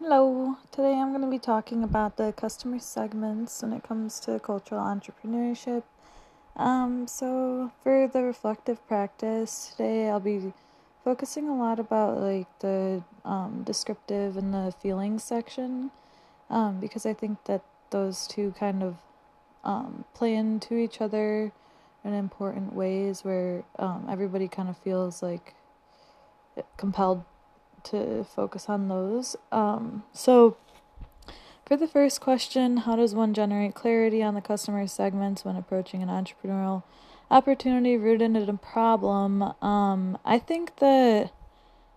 Hello, today I'm going to be talking about the customer segments when it comes to cultural entrepreneurship. Um, so, for the reflective practice, today I'll be focusing a lot about like the um, descriptive and the feeling section um, because I think that those two kind of um, play into each other in important ways where um, everybody kind of feels like compelled to focus on those. Um, so, for the first question, how does one generate clarity on the customer segments when approaching an entrepreneurial opportunity rooted in a problem? Um, I think that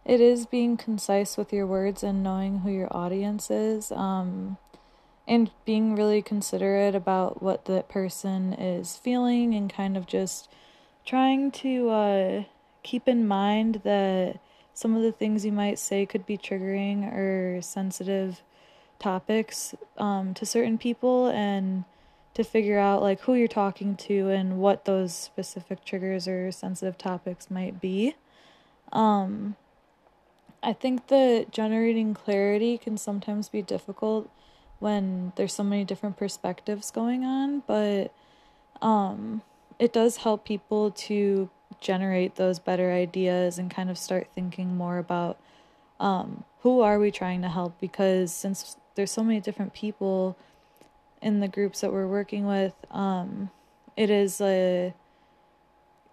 it is being concise with your words and knowing who your audience is. Um, and being really considerate about what that person is feeling and kind of just trying to uh, keep in mind that some of the things you might say could be triggering or sensitive topics um, to certain people and to figure out like who you're talking to and what those specific triggers or sensitive topics might be. Um, i think that generating clarity can sometimes be difficult when there's so many different perspectives going on but um, it does help people to generate those better ideas and kind of start thinking more about um, who are we trying to help? Because since there's so many different people in the groups that we're working with um, it is a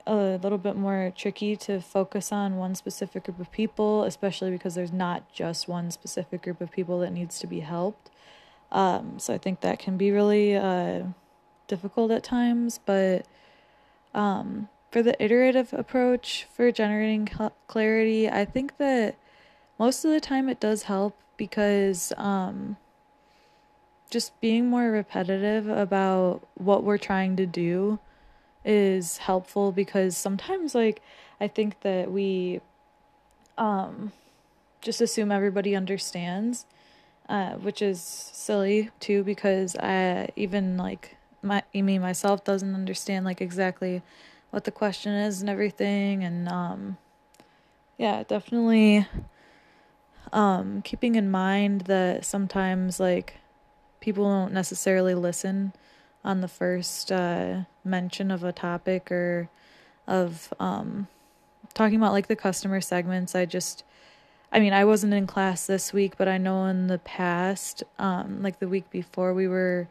a little bit more tricky to focus on one specific group of people especially because there's not just one specific group of people that needs to be helped. Um, so i think that can be really uh, difficult at times but um, for the iterative approach for generating clarity, I think that most of the time it does help because um, just being more repetitive about what we're trying to do is helpful because sometimes like I think that we um just assume everybody understands uh which is silly too because I even like my me myself doesn't understand like exactly what the question is and everything and um yeah definitely um keeping in mind that sometimes like people don't necessarily listen on the first uh mention of a topic or of um talking about like the customer segments i just i mean i wasn't in class this week but i know in the past um like the week before we were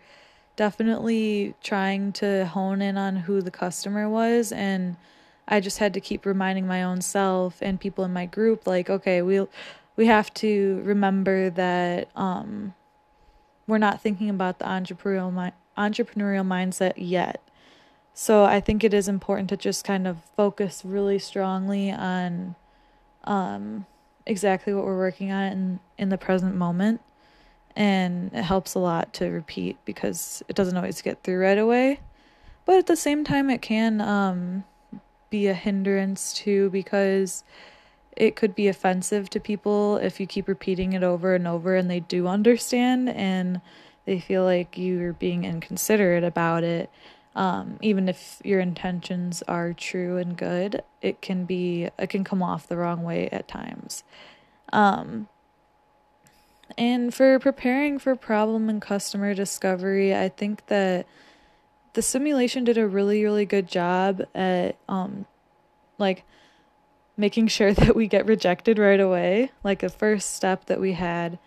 definitely trying to hone in on who the customer was and I just had to keep reminding my own self and people in my group like okay we'll we have to remember that um we're not thinking about the entrepreneurial mi- entrepreneurial mindset yet. So I think it is important to just kind of focus really strongly on um exactly what we're working on in in the present moment and it helps a lot to repeat because it doesn't always get through right away. But at the same time it can um, be a hindrance too because it could be offensive to people if you keep repeating it over and over and they do understand and they feel like you're being inconsiderate about it. Um, even if your intentions are true and good it can be it can come off the wrong way at times. Um, and for preparing for problem and customer discovery, I think that the simulation did a really, really good job at um like making sure that we get rejected right away. Like the first step that we had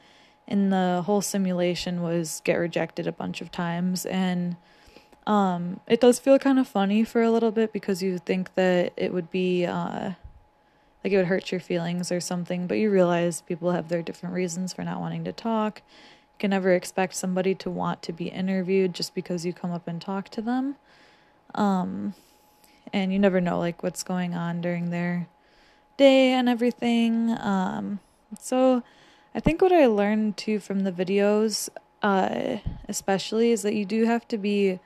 in the whole simulation was get rejected a bunch of times and um it does feel kind of funny for a little bit because you think that it would be uh like it would hurt your feelings or something, but you realize people have their different reasons for not wanting to talk. You can never expect somebody to want to be interviewed just because you come up and talk to them. Um, and you never know like what's going on during their day and everything. Um, so I think what I learned too from the videos, uh, especially, is that you do have to be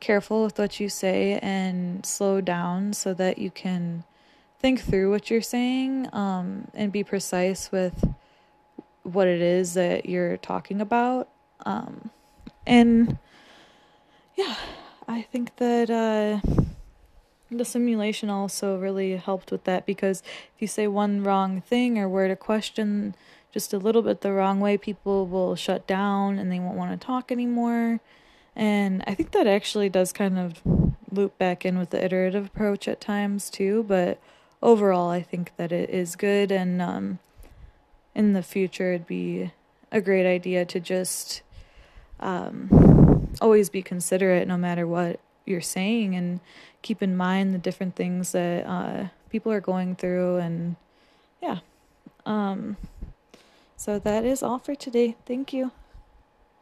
careful with what you say and slow down so that you can think through what you're saying um, and be precise with what it is that you're talking about. Um, and yeah, I think that uh, the simulation also really helped with that because if you say one wrong thing or word a question just a little bit the wrong way, people will shut down and they won't want to talk anymore. And I think that actually does kind of loop back in with the iterative approach at times too, but overall, I think that it is good. And um, in the future, it'd be a great idea to just um, always be considerate no matter what you're saying and keep in mind the different things that uh, people are going through. And yeah. Um, so that is all for today. Thank you.